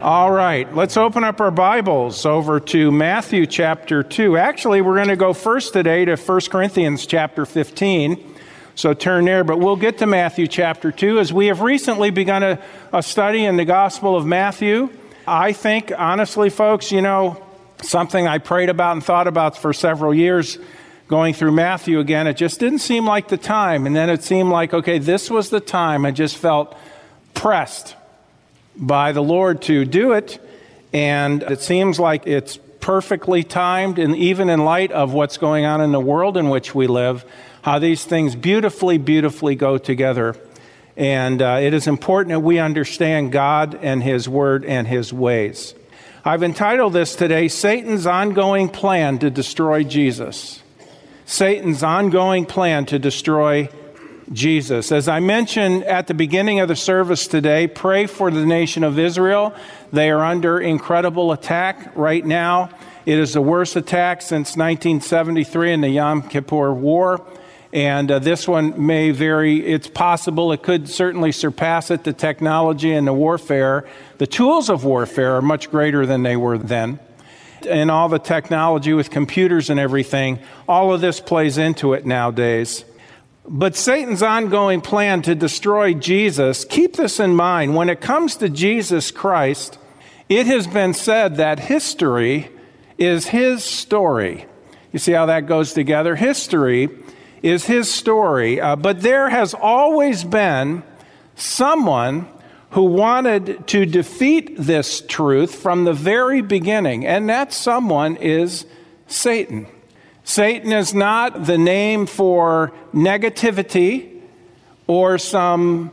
All right, let's open up our Bibles over to Matthew chapter 2. Actually, we're going to go first today to 1 Corinthians chapter 15. So turn there, but we'll get to Matthew chapter 2 as we have recently begun a, a study in the Gospel of Matthew. I think, honestly, folks, you know, something I prayed about and thought about for several years going through Matthew again. It just didn't seem like the time. And then it seemed like, okay, this was the time. I just felt pressed by the Lord to do it. And it seems like it's perfectly timed, and even in light of what's going on in the world in which we live, how these things beautifully, beautifully go together. And uh, it is important that we understand God and His Word and His ways. I've entitled this today Satan's Ongoing Plan to Destroy Jesus. Satan's ongoing plan to destroy Jesus. As I mentioned at the beginning of the service today, pray for the nation of Israel. They are under incredible attack right now. It is the worst attack since 1973 in the Yom Kippur War. And uh, this one may vary. It's possible it could certainly surpass it. The technology and the warfare, the tools of warfare are much greater than they were then. And all the technology with computers and everything, all of this plays into it nowadays. But Satan's ongoing plan to destroy Jesus, keep this in mind. When it comes to Jesus Christ, it has been said that history is his story. You see how that goes together? History is his story. Uh, but there has always been someone who wanted to defeat this truth from the very beginning, and that someone is Satan. Satan is not the name for negativity or some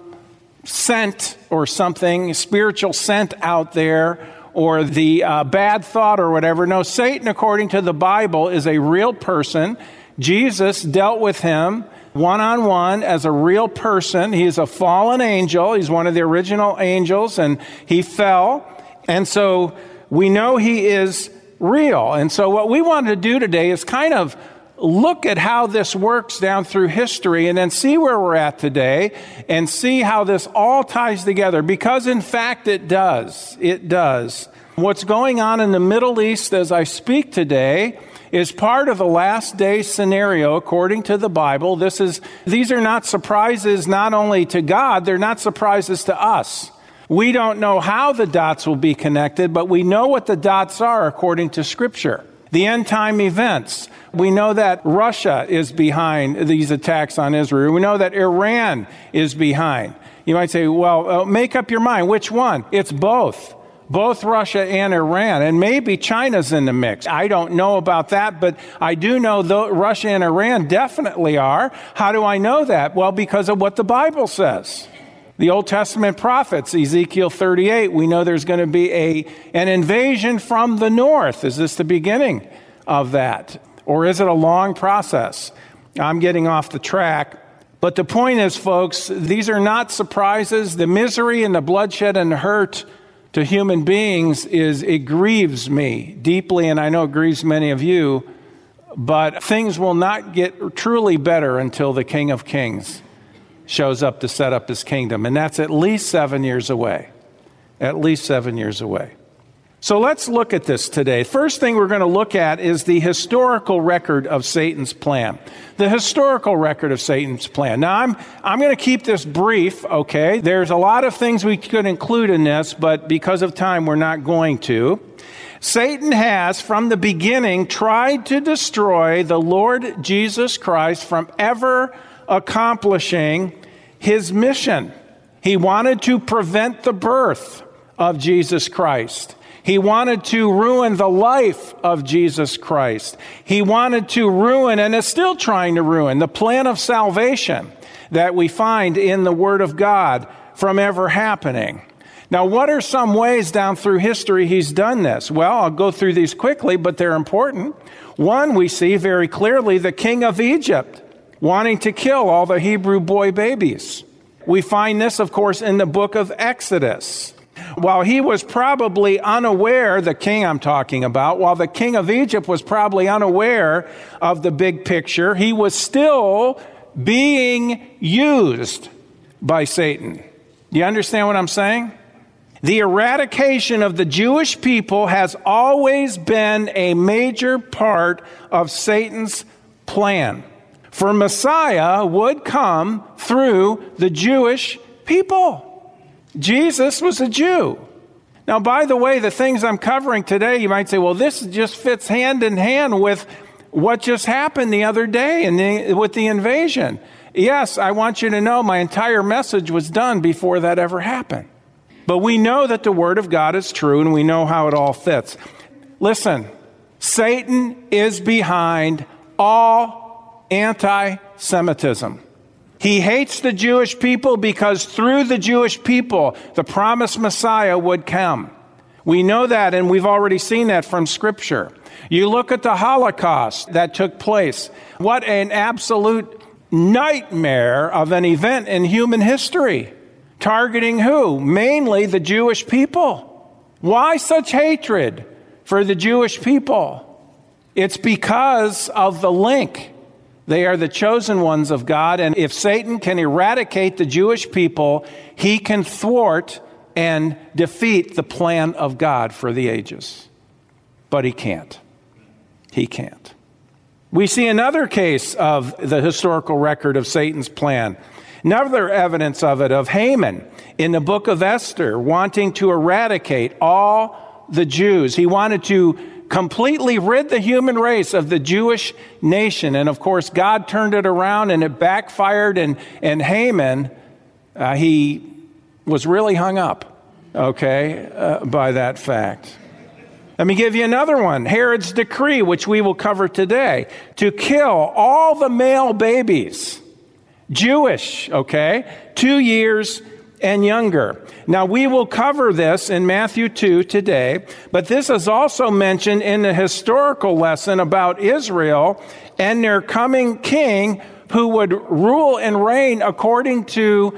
scent or something, spiritual scent out there, or the uh, bad thought or whatever. No, Satan, according to the Bible, is a real person. Jesus dealt with him one on one as a real person. He's a fallen angel. He's one of the original angels, and he fell. And so we know he is real. And so, what we want to do today is kind of look at how this works down through history and then see where we're at today and see how this all ties together because, in fact, it does. It does. What's going on in the Middle East as I speak today is part of the last day scenario according to the Bible. This is, these are not surprises not only to God, they're not surprises to us. We don't know how the dots will be connected, but we know what the dots are according to Scripture. The end time events. We know that Russia is behind these attacks on Israel. We know that Iran is behind. You might say, well, uh, make up your mind. Which one? It's both. Both Russia and Iran, and maybe China's in the mix. I don't know about that, but I do know that Russia and Iran definitely are. How do I know that? Well, because of what the Bible says. The Old Testament prophets, Ezekiel 38, we know there's going to be a, an invasion from the north. Is this the beginning of that? Or is it a long process? I'm getting off the track. But the point is, folks, these are not surprises. The misery and the bloodshed and the hurt to human beings is, it grieves me deeply, and I know it grieves many of you. But things will not get truly better until the King of Kings shows up to set up his kingdom. And that's at least seven years away. At least seven years away. So let's look at this today. First thing we're going to look at is the historical record of Satan's plan. The historical record of Satan's plan. Now, I'm, I'm going to keep this brief, okay? There's a lot of things we could include in this, but because of time, we're not going to. Satan has, from the beginning, tried to destroy the Lord Jesus Christ from ever accomplishing his mission. He wanted to prevent the birth of Jesus Christ. He wanted to ruin the life of Jesus Christ. He wanted to ruin, and is still trying to ruin, the plan of salvation that we find in the Word of God from ever happening. Now, what are some ways down through history he's done this? Well, I'll go through these quickly, but they're important. One, we see very clearly the king of Egypt wanting to kill all the Hebrew boy babies. We find this, of course, in the book of Exodus. While he was probably unaware, the king I'm talking about, while the king of Egypt was probably unaware of the big picture, he was still being used by Satan. Do you understand what I'm saying? The eradication of the Jewish people has always been a major part of Satan's plan. For Messiah would come through the Jewish people. Jesus was a Jew. Now, by the way, the things I'm covering today, you might say, well, this just fits hand in hand with what just happened the other day in the, with the invasion. Yes, I want you to know my entire message was done before that ever happened. But we know that the Word of God is true and we know how it all fits. Listen, Satan is behind all anti Semitism. He hates the Jewish people because through the Jewish people, the promised Messiah would come. We know that, and we've already seen that from Scripture. You look at the Holocaust that took place. What an absolute nightmare of an event in human history. Targeting who? Mainly the Jewish people. Why such hatred for the Jewish people? It's because of the link. They are the chosen ones of God, and if Satan can eradicate the Jewish people, he can thwart and defeat the plan of God for the ages. But he can't. He can't. We see another case of the historical record of Satan's plan. Another evidence of it of Haman in the book of Esther wanting to eradicate all the Jews. He wanted to completely rid the human race of the Jewish nation. And of course, God turned it around and it backfired. And, and Haman, uh, he was really hung up, okay, uh, by that fact. Let me give you another one Herod's decree, which we will cover today, to kill all the male babies Jewish, okay? Two years and younger. Now, we will cover this in Matthew 2 today, but this is also mentioned in the historical lesson about Israel and their coming king who would rule and reign according to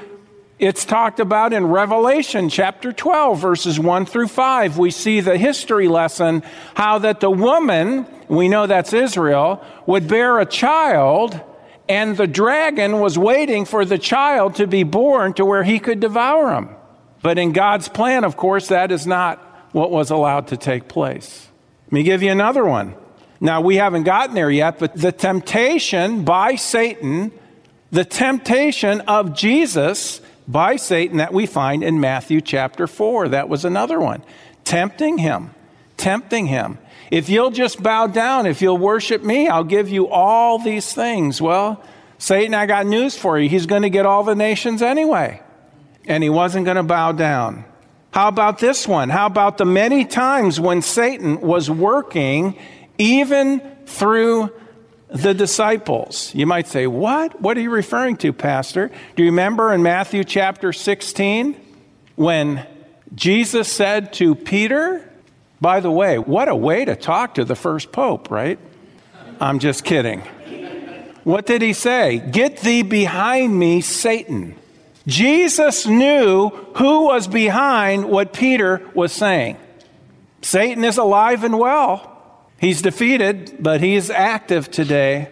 it's talked about in Revelation chapter 12, verses 1 through 5. We see the history lesson how that the woman, we know that's Israel, would bear a child and the dragon was waiting for the child to be born to where he could devour him. But in God's plan, of course, that is not what was allowed to take place. Let me give you another one. Now, we haven't gotten there yet, but the temptation by Satan, the temptation of Jesus by Satan that we find in Matthew chapter 4, that was another one. Tempting him, tempting him. If you'll just bow down, if you'll worship me, I'll give you all these things. Well, Satan, I got news for you. He's going to get all the nations anyway. And he wasn't going to bow down. How about this one? How about the many times when Satan was working even through the disciples? You might say, What? What are you referring to, Pastor? Do you remember in Matthew chapter 16 when Jesus said to Peter, by the way, what a way to talk to the first pope, right? I'm just kidding. What did he say? Get thee behind me, Satan. Jesus knew who was behind what Peter was saying. Satan is alive and well. He's defeated, but he is active today.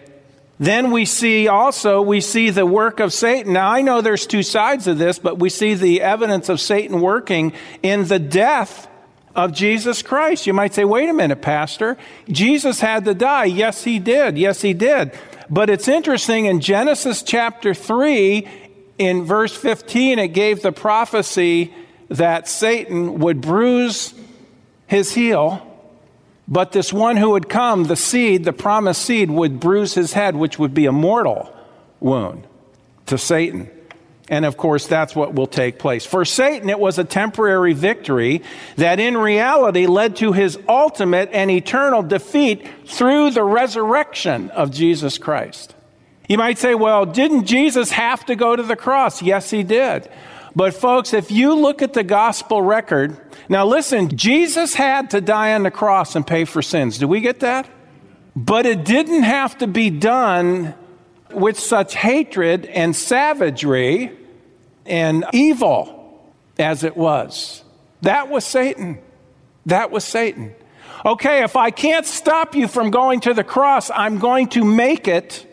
Then we see also, we see the work of Satan. Now, I know there's two sides of this, but we see the evidence of Satan working in the death of Jesus Christ. You might say, wait a minute, Pastor. Jesus had to die. Yes, he did. Yes, he did. But it's interesting in Genesis chapter 3, in verse 15, it gave the prophecy that Satan would bruise his heel, but this one who would come, the seed, the promised seed, would bruise his head, which would be a mortal wound to Satan. And of course, that's what will take place. For Satan, it was a temporary victory that in reality led to his ultimate and eternal defeat through the resurrection of Jesus Christ. You might say, well, didn't Jesus have to go to the cross? Yes, he did. But folks, if you look at the gospel record, now listen, Jesus had to die on the cross and pay for sins. Do we get that? But it didn't have to be done with such hatred and savagery and evil as it was. That was Satan. That was Satan. Okay, if I can't stop you from going to the cross, I'm going to make it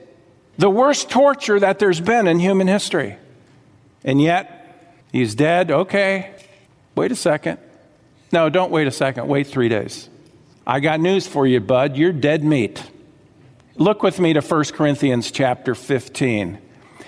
the worst torture that there's been in human history. And yet, he's dead. Okay. Wait a second. No, don't wait a second. Wait three days. I got news for you, bud. You're dead meat. Look with me to 1 Corinthians chapter 15.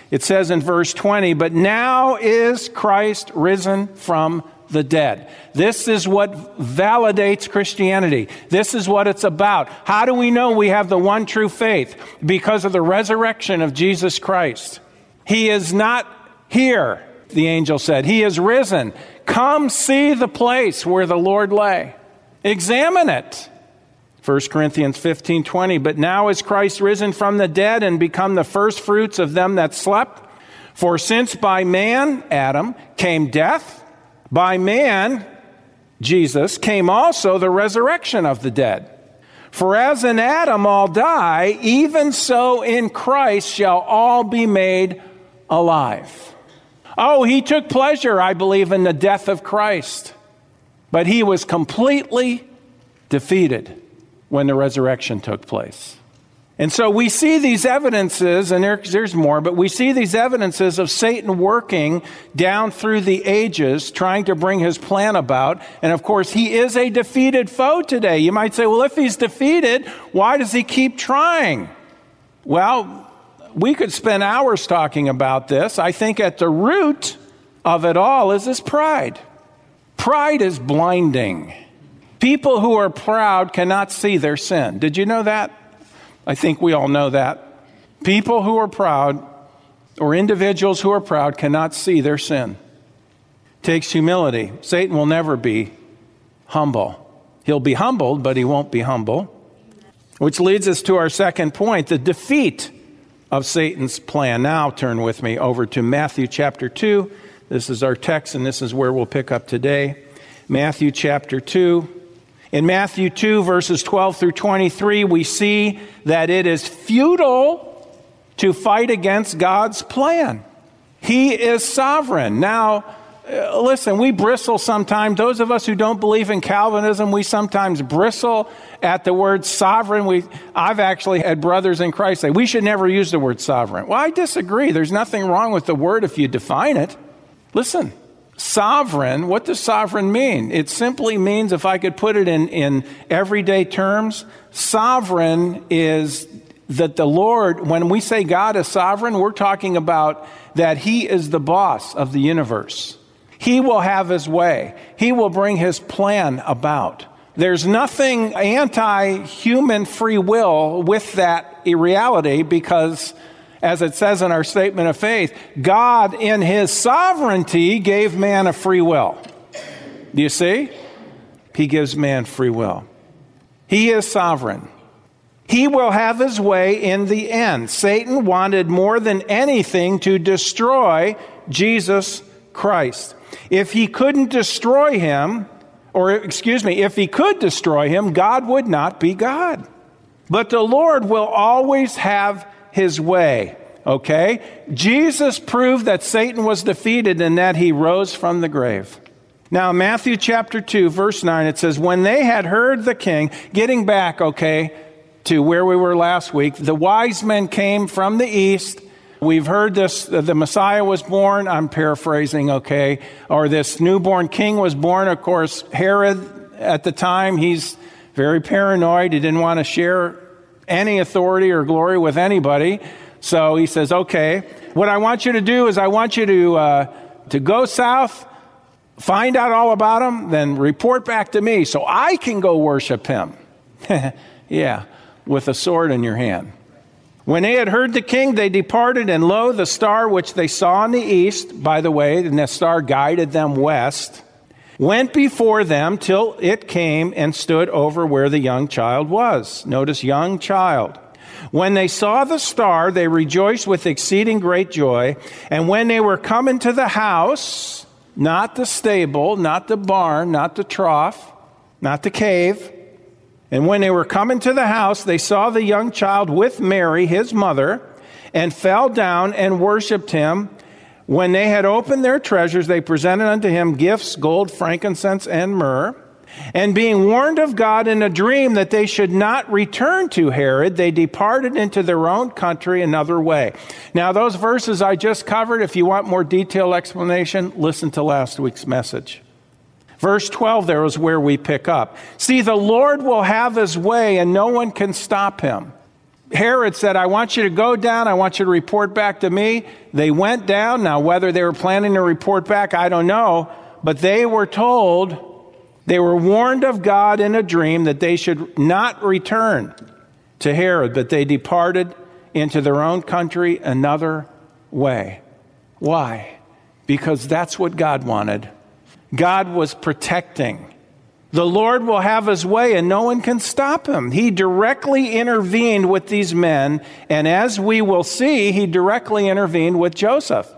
It says in verse 20, But now is Christ risen from the dead. This is what validates Christianity. This is what it's about. How do we know we have the one true faith? Because of the resurrection of Jesus Christ. He is not here, the angel said. He is risen. Come see the place where the Lord lay. Examine it. 1 Corinthians 15 20. But now is Christ risen from the dead and become the firstfruits of them that slept? For since by man, Adam, came death, by man, Jesus, came also the resurrection of the dead. For as in Adam all die, even so in Christ shall all be made alive. Oh, he took pleasure, I believe, in the death of Christ, but he was completely defeated when the resurrection took place. And so we see these evidences, and there, there's more, but we see these evidences of Satan working down through the ages, trying to bring his plan about. And of course, he is a defeated foe today. You might say, well, if he's defeated, why does he keep trying? Well, we could spend hours talking about this. I think at the root of it all is this pride. Pride is blinding. People who are proud cannot see their sin. Did you know that? I think we all know that. People who are proud, or individuals who are proud, cannot see their sin. It takes humility. Satan will never be humble. He'll be humbled, but he won't be humble. Which leads us to our second point the defeat of Satan's plan. Now turn with me over to Matthew chapter 2. This is our text, and this is where we'll pick up today. Matthew chapter 2. In Matthew 2, verses 12 through 23, we see that it is futile to fight against God's plan. He is sovereign. Now, uh, listen, we bristle sometimes. Those of us who don't believe in Calvinism, we sometimes bristle at the word sovereign. We, I've actually had brothers in Christ say, we should never use the word sovereign. Well, I disagree. There's nothing wrong with the word if you define it. Listen, Sovereign, what does sovereign mean? It simply means, if I could put it in, in everyday terms, sovereign is that the Lord, when we say God is sovereign, we're talking about that He is the boss of the universe. He will have His way, He will bring His plan about. There's nothing anti human free will with that reality because as it says in our statement of faith, God in his sovereignty gave man a free will. Do you see? He gives man free will. He is sovereign. He will have his way in the end. Satan wanted more than anything to destroy Jesus Christ. If he couldn't destroy him, or excuse me, if he could destroy him, God would not be God. But the Lord will always have his way. Okay? Jesus proved that Satan was defeated and that he rose from the grave. Now, Matthew chapter 2, verse 9, it says, When they had heard the king, getting back, okay, to where we were last week, the wise men came from the east. We've heard this, uh, the Messiah was born. I'm paraphrasing, okay? Or this newborn king was born. Of course, Herod at the time, he's very paranoid. He didn't want to share any authority or glory with anybody. So he says, okay, what I want you to do is I want you to, uh, to go south, find out all about him, then report back to me so I can go worship him. yeah, with a sword in your hand. When they had heard the king, they departed, and lo, the star which they saw in the east, by the way, and the star guided them west, went before them till it came and stood over where the young child was. Notice, young child. When they saw the star, they rejoiced with exceeding great joy. And when they were come into the house, not the stable, not the barn, not the trough, not the cave, and when they were come into the house, they saw the young child with Mary, his mother, and fell down and worshiped him. When they had opened their treasures, they presented unto him gifts, gold, frankincense, and myrrh. And being warned of God in a dream that they should not return to Herod, they departed into their own country another way. Now, those verses I just covered, if you want more detailed explanation, listen to last week's message. Verse 12 there is where we pick up. See, the Lord will have his way and no one can stop him. Herod said, I want you to go down. I want you to report back to me. They went down. Now, whether they were planning to report back, I don't know. But they were told, they were warned of God in a dream that they should not return to Herod, but they departed into their own country another way. Why? Because that's what God wanted. God was protecting. The Lord will have his way and no one can stop him. He directly intervened with these men, and as we will see, he directly intervened with Joseph.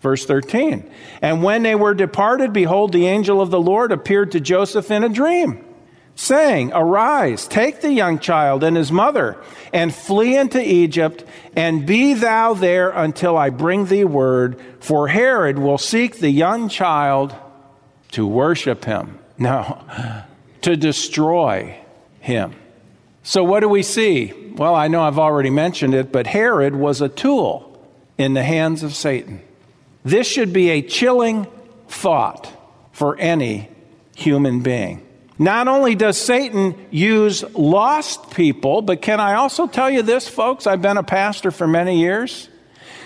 Verse 13. And when they were departed, behold, the angel of the Lord appeared to Joseph in a dream, saying, Arise, take the young child and his mother, and flee into Egypt, and be thou there until I bring thee word, for Herod will seek the young child to worship him. No, to destroy him. So, what do we see? Well, I know I've already mentioned it, but Herod was a tool in the hands of Satan. This should be a chilling thought for any human being. Not only does Satan use lost people, but can I also tell you this, folks? I've been a pastor for many years.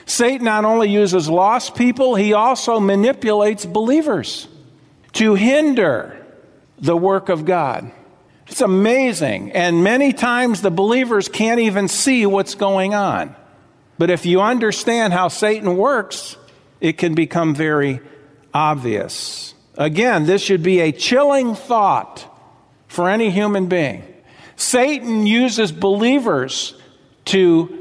Satan not only uses lost people, he also manipulates believers to hinder the work of God. It's amazing. And many times the believers can't even see what's going on. But if you understand how Satan works, it can become very obvious. Again, this should be a chilling thought for any human being. Satan uses believers to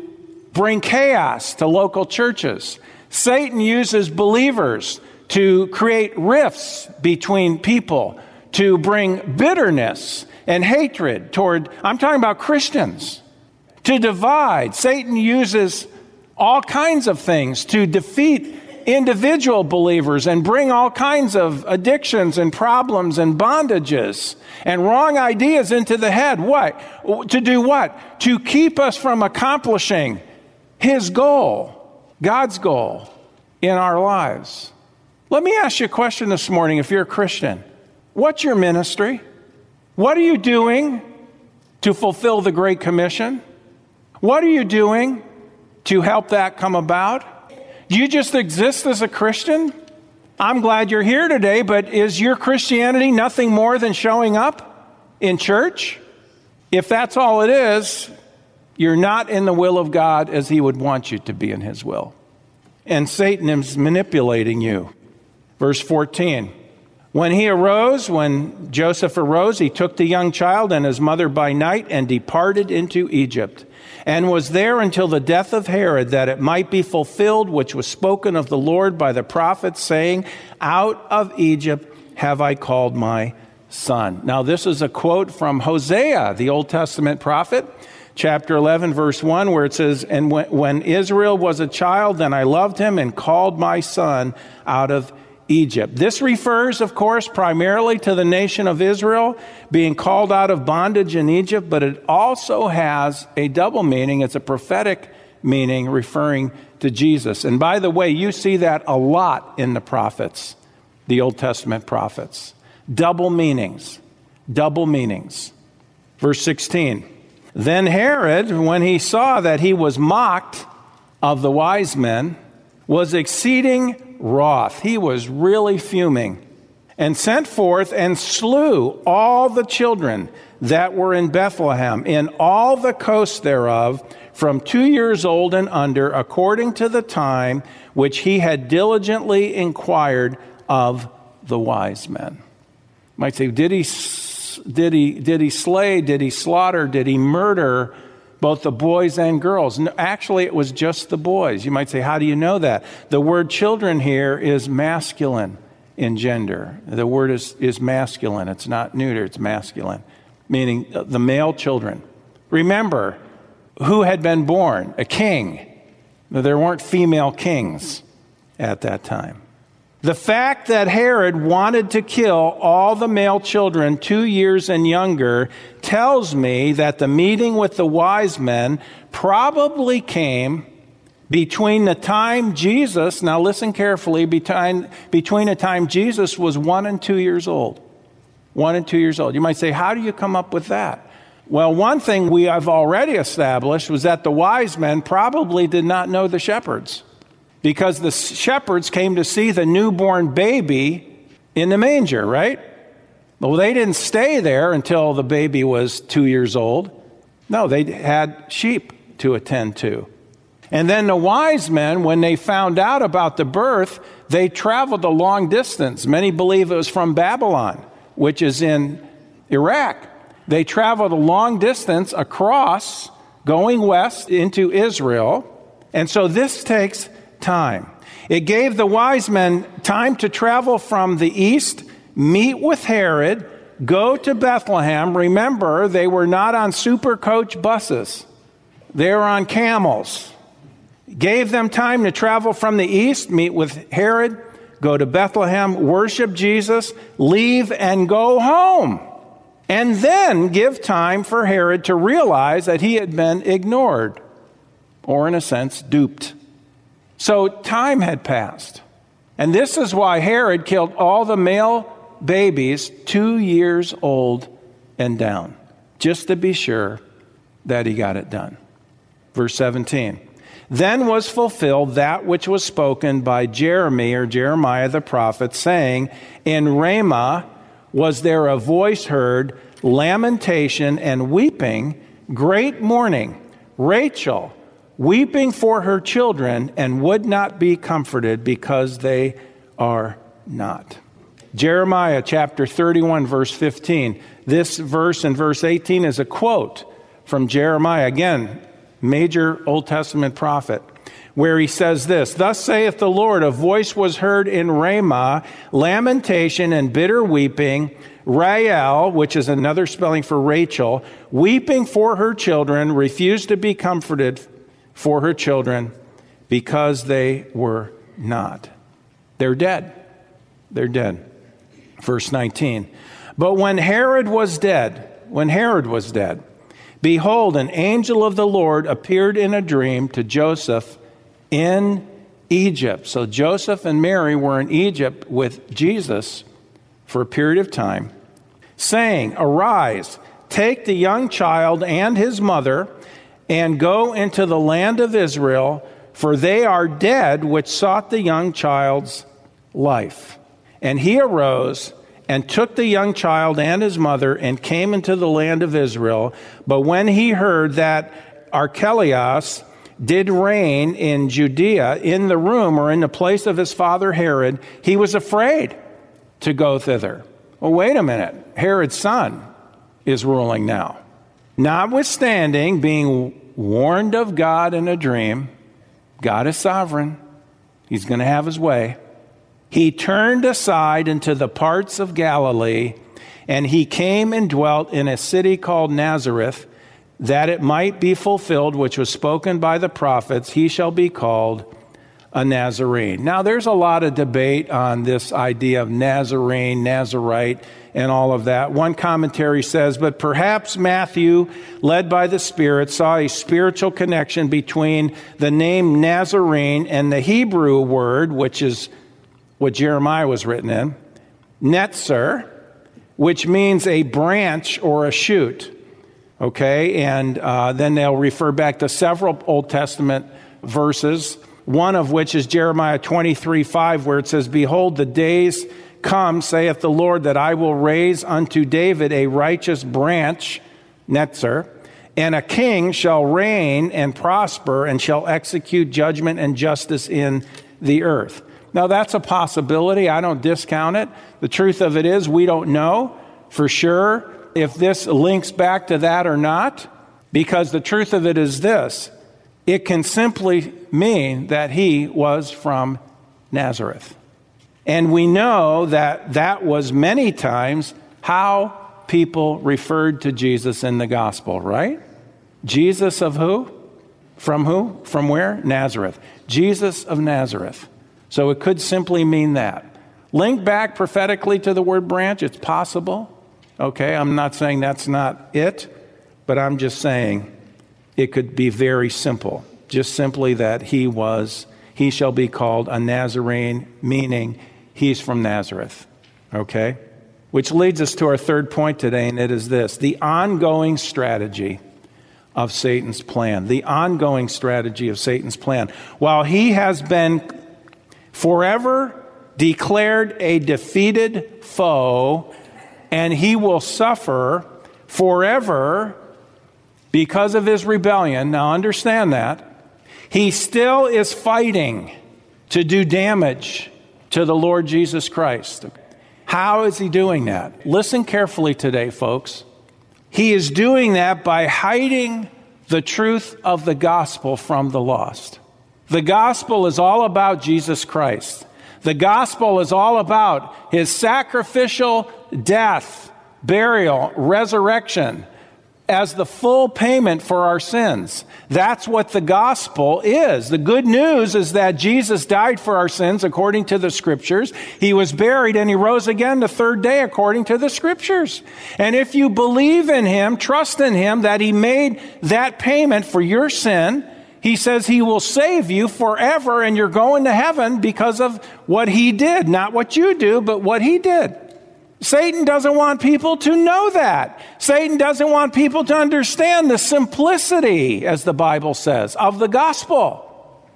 bring chaos to local churches. Satan uses believers to create rifts between people, to bring bitterness and hatred toward, I'm talking about Christians, to divide. Satan uses all kinds of things to defeat individual believers and bring all kinds of addictions and problems and bondages and wrong ideas into the head. What? To do what? To keep us from accomplishing his goal, God's goal in our lives. Let me ask you a question this morning if you're a Christian. What's your ministry? What are you doing to fulfill the Great Commission? What are you doing to help that come about? Do you just exist as a Christian? I'm glad you're here today, but is your Christianity nothing more than showing up in church? If that's all it is, you're not in the will of God as He would want you to be in His will. And Satan is manipulating you. Verse 14. When he arose, when Joseph arose, he took the young child and his mother by night and departed into Egypt, and was there until the death of Herod, that it might be fulfilled which was spoken of the Lord by the prophet, saying, Out of Egypt have I called my son. Now, this is a quote from Hosea, the Old Testament prophet, chapter 11, verse 1, where it says, And when, when Israel was a child, then I loved him and called my son out of Egypt. This refers, of course, primarily to the nation of Israel being called out of bondage in Egypt, but it also has a double meaning. It's a prophetic meaning referring to Jesus. And by the way, you see that a lot in the prophets, the Old Testament prophets. Double meanings. Double meanings. Verse 16. Then Herod, when he saw that he was mocked of the wise men, was exceeding wroth. He was really fuming and sent forth and slew all the children that were in Bethlehem, in all the coasts thereof, from two years old and under, according to the time which he had diligently inquired of the wise men. You might say, did he, did he, did he slay? Did he slaughter? Did he murder? Both the boys and girls. Actually, it was just the boys. You might say, How do you know that? The word children here is masculine in gender. The word is, is masculine, it's not neuter, it's masculine, meaning uh, the male children. Remember, who had been born? A king. There weren't female kings at that time. The fact that Herod wanted to kill all the male children two years and younger tells me that the meeting with the wise men probably came between the time Jesus, now listen carefully, between, between the time Jesus was one and two years old. one and two years old. You might say, how do you come up with that? Well, one thing we have already established was that the wise men probably did not know the shepherds because the shepherds came to see the newborn baby in the manger, right? Well, they didn't stay there until the baby was two years old. No, they had sheep to attend to. And then the wise men, when they found out about the birth, they traveled a long distance. Many believe it was from Babylon, which is in Iraq. They traveled a long distance across, going west into Israel. And so this takes time. It gave the wise men time to travel from the east, meet with Herod, go to Bethlehem. Remember, they were not on super coach buses, they were on camels. Gave them time to travel from the east, meet with Herod, go to Bethlehem, worship Jesus, leave, and go home and then give time for Herod to realize that he had been ignored, or in a sense, duped. So time had passed. And this is why Herod killed all the male babies two years old and down, just to be sure that he got it done. Verse 17. Then was fulfilled that which was spoken by Jeremy or Jeremiah the prophet, saying, In Ramah, was there a voice heard, lamentation and weeping, great mourning. Rachel weeping for her children and would not be comforted because they are not. Jeremiah chapter 31, verse 15. This verse in verse 18 is a quote from Jeremiah, again, major Old Testament prophet where he says this Thus saith the Lord, a voice was heard in Ramah, lamentation and bitter weeping, Rahel, which is another spelling for Rachel, weeping for her children, refused to be comforted for her children because they were not. They're dead. They're dead. Verse 19. But when Herod was dead, when Herod was dead, behold, an angel of the Lord appeared in a dream to Joseph in Egypt. So Joseph and Mary were in Egypt with Jesus for a period of time, saying, Arise, take the young child and his mother, and go into the land of Israel, for they are dead which sought the young child's life. And he arose and took the young child and his mother and came into the land of Israel. But when he heard that Archelaus, did reign in Judea in the room or in the place of his father Herod, he was afraid to go thither. Well, wait a minute. Herod's son is ruling now. Notwithstanding being warned of God in a dream, God is sovereign. He's going to have his way. He turned aside into the parts of Galilee, and he came and dwelt in a city called Nazareth that it might be fulfilled, which was spoken by the prophets, he shall be called a Nazarene. Now, there's a lot of debate on this idea of Nazarene, Nazarite, and all of that. One commentary says, but perhaps Matthew, led by the Spirit, saw a spiritual connection between the name Nazarene and the Hebrew word, which is what Jeremiah was written in, Netzer, which means a branch or a shoot. Okay, and uh, then they'll refer back to several Old Testament verses, one of which is Jeremiah 23 5, where it says, Behold, the days come, saith the Lord, that I will raise unto David a righteous branch, Netzer, and a king shall reign and prosper and shall execute judgment and justice in the earth. Now, that's a possibility. I don't discount it. The truth of it is, we don't know for sure if this links back to that or not, because the truth of it is this it can simply mean that he was from Nazareth. And we know that that was many times how people referred to Jesus in the gospel, right? Jesus of who? From who? From where? Nazareth. Jesus of Nazareth. So it could simply mean that. Link back prophetically to the word branch, it's possible. Okay, I'm not saying that's not it, but I'm just saying it could be very simple. Just simply that he was, he shall be called a Nazarene, meaning he's from Nazareth. Okay? Which leads us to our third point today, and it is this the ongoing strategy of Satan's plan. The ongoing strategy of Satan's plan. While he has been forever declared a defeated foe, and he will suffer forever because of his rebellion. Now, understand that. He still is fighting to do damage to the Lord Jesus Christ. How is he doing that? Listen carefully today, folks. He is doing that by hiding the truth of the gospel from the lost. The gospel is all about Jesus Christ. The gospel is all about his sacrificial death, burial, resurrection as the full payment for our sins. That's what the gospel is. The good news is that Jesus died for our sins according to the scriptures. He was buried and he rose again the third day according to the scriptures. And if you believe in him, trust in him that he made that payment for your sin, he says he will save you forever and you're going to heaven because of what he did. Not what you do, but what he did. Satan doesn't want people to know that. Satan doesn't want people to understand the simplicity, as the Bible says, of the gospel.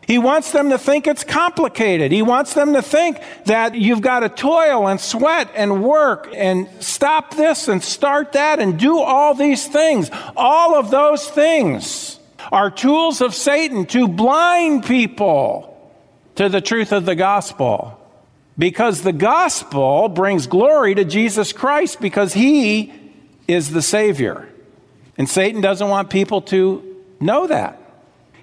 He wants them to think it's complicated. He wants them to think that you've got to toil and sweat and work and stop this and start that and do all these things. All of those things are tools of Satan to blind people to the truth of the gospel. Because the gospel brings glory to Jesus Christ because he is the Savior. And Satan doesn't want people to know that.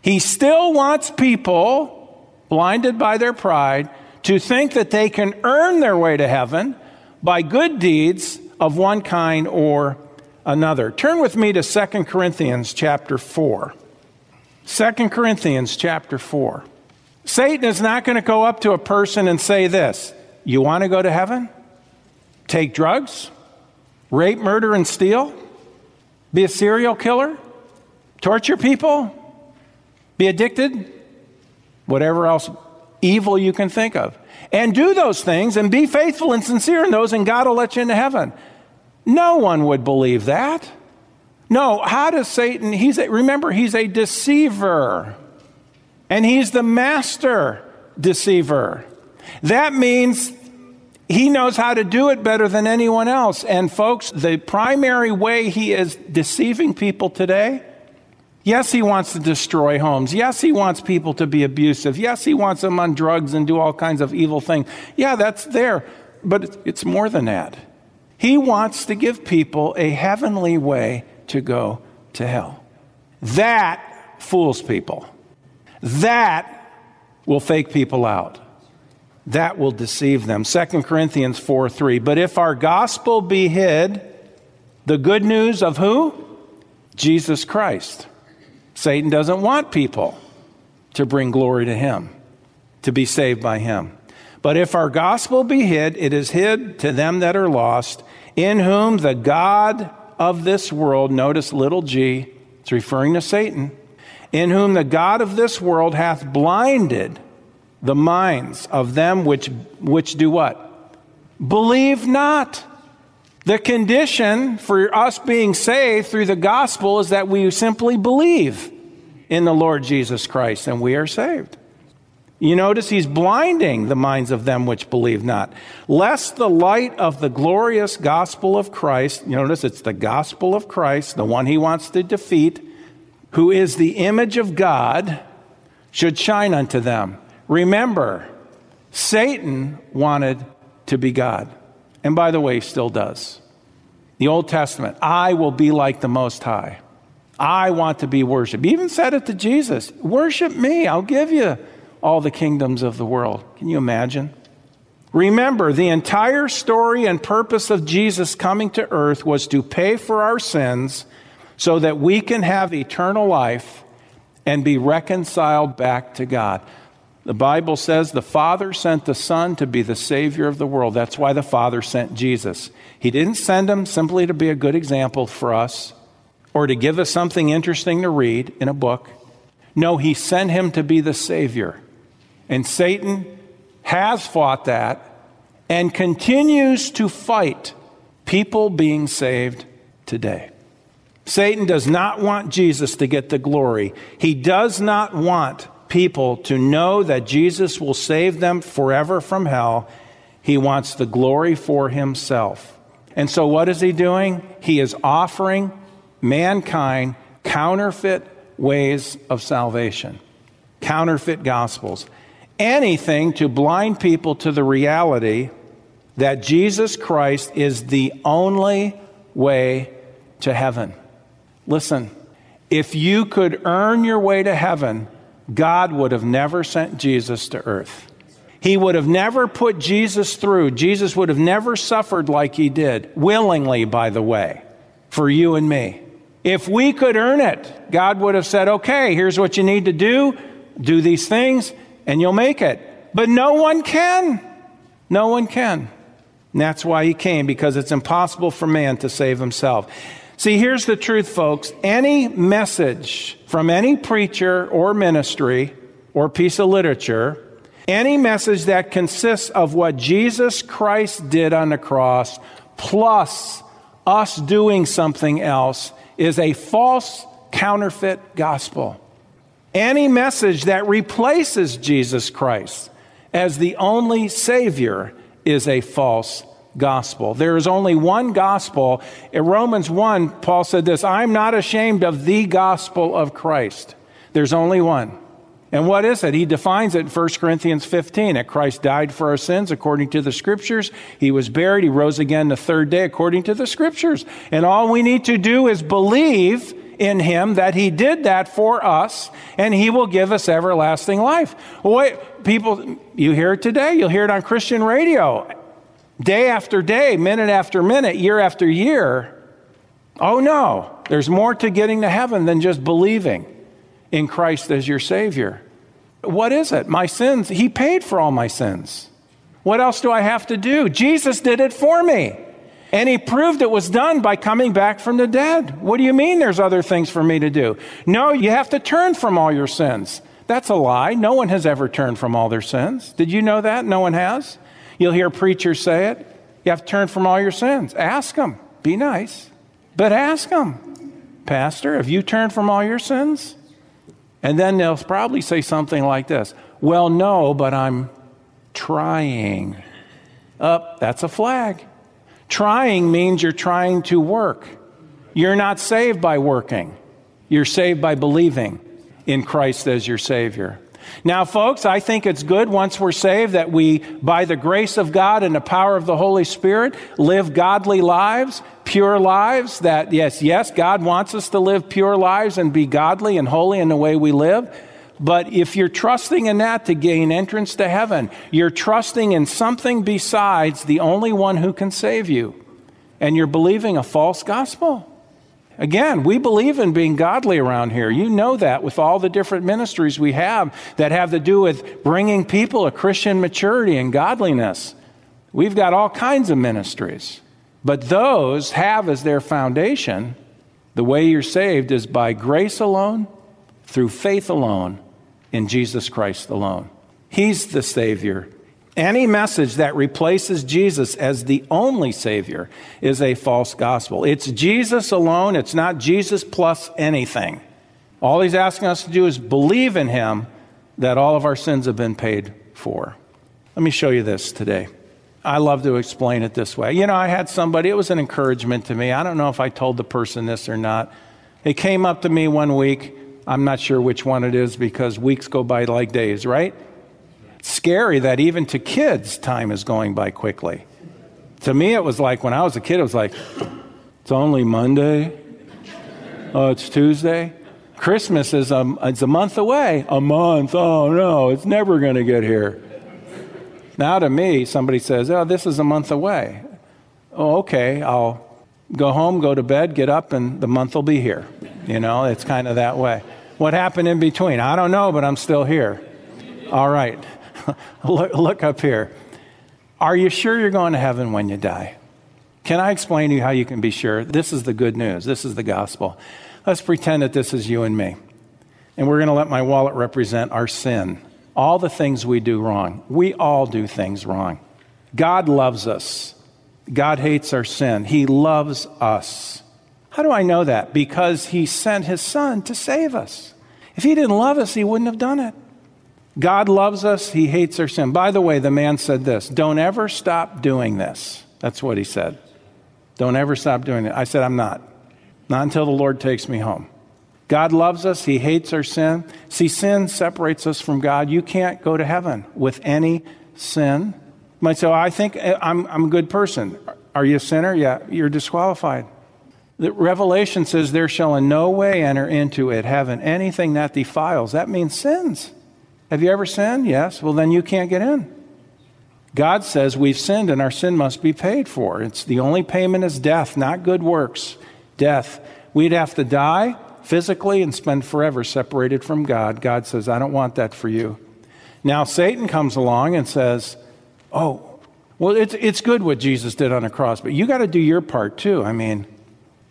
He still wants people, blinded by their pride, to think that they can earn their way to heaven by good deeds of one kind or another. Turn with me to 2 Corinthians chapter 4. 2 Corinthians chapter 4. Satan is not going to go up to a person and say this You want to go to heaven? Take drugs, rape, murder, and steal, be a serial killer, torture people, be addicted, whatever else evil you can think of. And do those things and be faithful and sincere in those, and God will let you into heaven. No one would believe that. No, how does Satan, he's a, remember, he's a deceiver. And he's the master deceiver. That means he knows how to do it better than anyone else. And folks, the primary way he is deceiving people today, yes, he wants to destroy homes. Yes, he wants people to be abusive. Yes, he wants them on drugs and do all kinds of evil things. Yeah, that's there. But it's more than that. He wants to give people a heavenly way to go to hell. That fools people. That will fake people out. That will deceive them. 2 Corinthians 4 3. But if our gospel be hid, the good news of who? Jesus Christ. Satan doesn't want people to bring glory to him, to be saved by him. But if our gospel be hid, it is hid to them that are lost, in whom the God of this world, notice little g, it's referring to Satan, in whom the God of this world hath blinded the minds of them which, which do what? Believe not. The condition for us being saved through the gospel is that we simply believe in the Lord Jesus Christ and we are saved. You notice he's blinding the minds of them which believe not. Lest the light of the glorious gospel of Christ, notice it's the gospel of Christ, the one he wants to defeat, who is the image of God, should shine unto them. Remember, Satan wanted to be God. And by the way, he still does. The Old Testament, I will be like the Most High. I want to be worshiped. He even said it to Jesus Worship me, I'll give you all the kingdoms of the world. Can you imagine? Remember, the entire story and purpose of Jesus coming to earth was to pay for our sins so that we can have eternal life and be reconciled back to God. The Bible says the Father sent the Son to be the Savior of the world. That's why the Father sent Jesus. He didn't send him simply to be a good example for us or to give us something interesting to read in a book. No, He sent him to be the Savior. And Satan has fought that and continues to fight people being saved today. Satan does not want Jesus to get the glory. He does not want people to know that Jesus will save them forever from hell. He wants the glory for himself. And so, what is he doing? He is offering mankind counterfeit ways of salvation, counterfeit gospels, anything to blind people to the reality that Jesus Christ is the only way to heaven. Listen, if you could earn your way to heaven, God would have never sent Jesus to earth. He would have never put Jesus through. Jesus would have never suffered like he did, willingly, by the way, for you and me. If we could earn it, God would have said, okay, here's what you need to do do these things, and you'll make it. But no one can. No one can. And that's why he came, because it's impossible for man to save himself. See, here's the truth, folks. Any message from any preacher or ministry or piece of literature, any message that consists of what Jesus Christ did on the cross plus us doing something else is a false counterfeit gospel. Any message that replaces Jesus Christ as the only Savior is a false gospel. There is only one gospel. In Romans 1, Paul said this I'm not ashamed of the gospel of Christ. There's only one. And what is it? He defines it in 1 Corinthians 15 that Christ died for our sins according to the scriptures. He was buried. He rose again the third day according to the scriptures. And all we need to do is believe in him that he did that for us and he will give us everlasting life. Wait, people, you hear it today. You'll hear it on Christian radio day after day, minute after minute, year after year. Oh no, there's more to getting to heaven than just believing in Christ as your Savior. What is it? My sins. He paid for all my sins. What else do I have to do? Jesus did it for me. And he proved it was done by coming back from the dead. What do you mean there's other things for me to do? No, you have to turn from all your sins. That's a lie. No one has ever turned from all their sins. Did you know that? No one has. You'll hear preachers say it. You have to turn from all your sins. Ask them. Be nice. But ask them, Pastor, have you turned from all your sins? And then they'll probably say something like this Well, no, but I'm trying. Up, oh, that's a flag. Trying means you're trying to work. You're not saved by working, you're saved by believing in Christ as your Savior. Now, folks, I think it's good once we're saved that we, by the grace of God and the power of the Holy Spirit, live godly lives, pure lives. That, yes, yes, God wants us to live pure lives and be godly and holy in the way we live. But if you're trusting in that to gain entrance to heaven, you're trusting in something besides the only one who can save you. And you're believing a false gospel. Again, we believe in being godly around here. You know that with all the different ministries we have that have to do with bringing people a Christian maturity and godliness. We've got all kinds of ministries. But those have as their foundation the way you're saved is by grace alone, through faith alone, in Jesus Christ alone. He's the Savior. Any message that replaces Jesus as the only Savior is a false gospel. It's Jesus alone, it's not Jesus plus anything. All he's asking us to do is believe in him that all of our sins have been paid for. Let me show you this today. I love to explain it this way. You know, I had somebody, it was an encouragement to me. I don't know if I told the person this or not. It came up to me one week. I'm not sure which one it is because weeks go by like days, right? Scary that even to kids, time is going by quickly. To me, it was like when I was a kid, it was like, it's only Monday. Oh, it's Tuesday. Christmas is a, it's a month away. A month? Oh, no, it's never going to get here. Now, to me, somebody says, oh, this is a month away. Oh, okay, I'll go home, go to bed, get up, and the month will be here. You know, it's kind of that way. What happened in between? I don't know, but I'm still here. All right. look, look up here. Are you sure you're going to heaven when you die? Can I explain to you how you can be sure? This is the good news. This is the gospel. Let's pretend that this is you and me. And we're going to let my wallet represent our sin, all the things we do wrong. We all do things wrong. God loves us. God hates our sin. He loves us. How do I know that? Because He sent His Son to save us. If He didn't love us, He wouldn't have done it. God loves us. He hates our sin. By the way, the man said this Don't ever stop doing this. That's what he said. Don't ever stop doing it. I said, I'm not. Not until the Lord takes me home. God loves us. He hates our sin. See, sin separates us from God. You can't go to heaven with any sin. You might say, well, I think eh, I'm, I'm a good person. Are you a sinner? Yeah, you're disqualified. The Revelation says, There shall in no way enter into it heaven anything that defiles. That means sins. Have you ever sinned? Yes. Well, then you can't get in. God says we've sinned and our sin must be paid for. It's the only payment is death, not good works. Death. We'd have to die physically and spend forever separated from God. God says, I don't want that for you. Now, Satan comes along and says, Oh, well, it's, it's good what Jesus did on the cross, but you got to do your part too. I mean,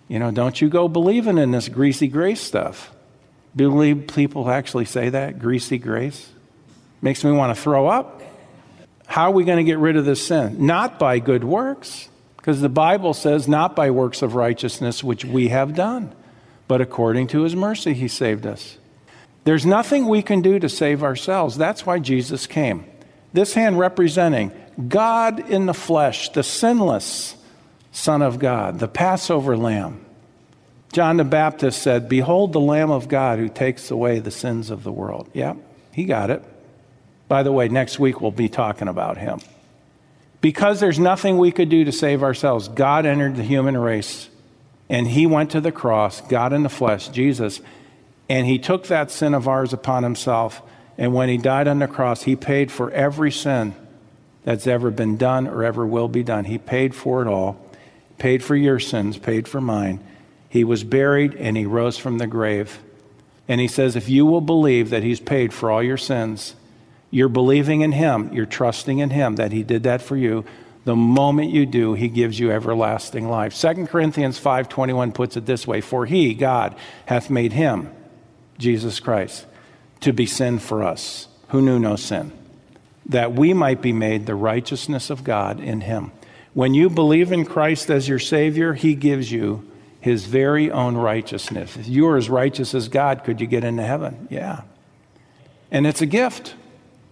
you know, don't you go believing in this greasy grace stuff. Believe people actually say that, greasy grace? Makes me want to throw up. How are we going to get rid of this sin? Not by good works, because the Bible says, not by works of righteousness which we have done but according to his mercy, he saved us. There's nothing we can do to save ourselves. That's why Jesus came. This hand representing God in the flesh, the sinless Son of God, the Passover lamb. John the Baptist said, Behold the Lamb of God who takes away the sins of the world. Yep, he got it. By the way, next week we'll be talking about him. Because there's nothing we could do to save ourselves, God entered the human race and he went to the cross, God in the flesh, Jesus, and he took that sin of ours upon himself. And when he died on the cross, he paid for every sin that's ever been done or ever will be done. He paid for it all, paid for your sins, paid for mine. He was buried and he rose from the grave. And he says, if you will believe that he's paid for all your sins, you're believing in him, you're trusting in him that he did that for you the moment you do, he gives you everlasting life. 2 Corinthians 5:21 puts it this way, for he, God, hath made him, Jesus Christ, to be sin for us, who knew no sin, that we might be made the righteousness of God in him. When you believe in Christ as your Savior, He gives you His very own righteousness. If you are as righteous as God, could you get into heaven? Yeah. And it's a gift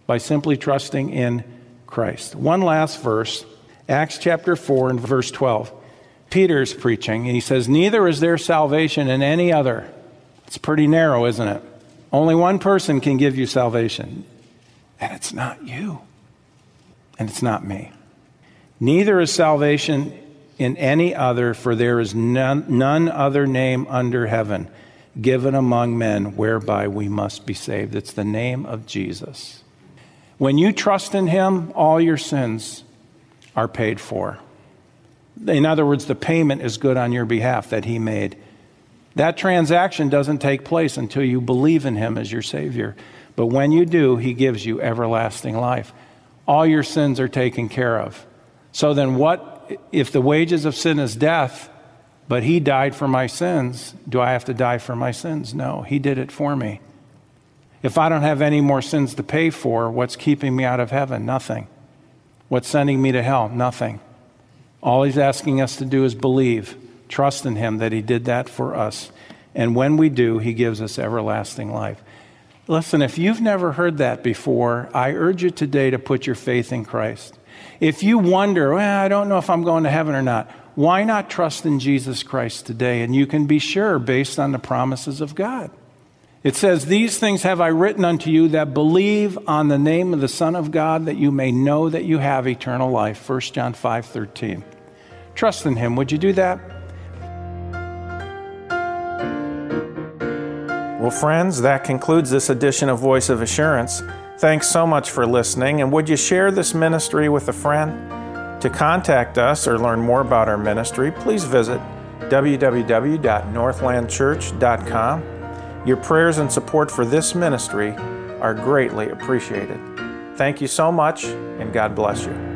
by simply trusting in Christ. One last verse Acts chapter 4 and verse 12. Peter's preaching, and he says, Neither is there salvation in any other. It's pretty narrow, isn't it? Only one person can give you salvation, and it's not you, and it's not me. Neither is salvation in any other, for there is none, none other name under heaven given among men whereby we must be saved. It's the name of Jesus. When you trust in him, all your sins are paid for. In other words, the payment is good on your behalf that he made. That transaction doesn't take place until you believe in him as your Savior. But when you do, he gives you everlasting life. All your sins are taken care of. So then, what if the wages of sin is death, but he died for my sins? Do I have to die for my sins? No, he did it for me. If I don't have any more sins to pay for, what's keeping me out of heaven? Nothing. What's sending me to hell? Nothing. All he's asking us to do is believe, trust in him that he did that for us. And when we do, he gives us everlasting life. Listen, if you've never heard that before, I urge you today to put your faith in Christ. If you wonder, well, I don't know if I'm going to heaven or not, why not trust in Jesus Christ today? And you can be sure based on the promises of God. It says, These things have I written unto you that believe on the name of the Son of God, that you may know that you have eternal life. 1 John 5 13. Trust in Him. Would you do that? Well, friends, that concludes this edition of Voice of Assurance. Thanks so much for listening, and would you share this ministry with a friend? To contact us or learn more about our ministry, please visit www.northlandchurch.com your prayers and support for this ministry are greatly appreciated. Thank you so much, and God bless you.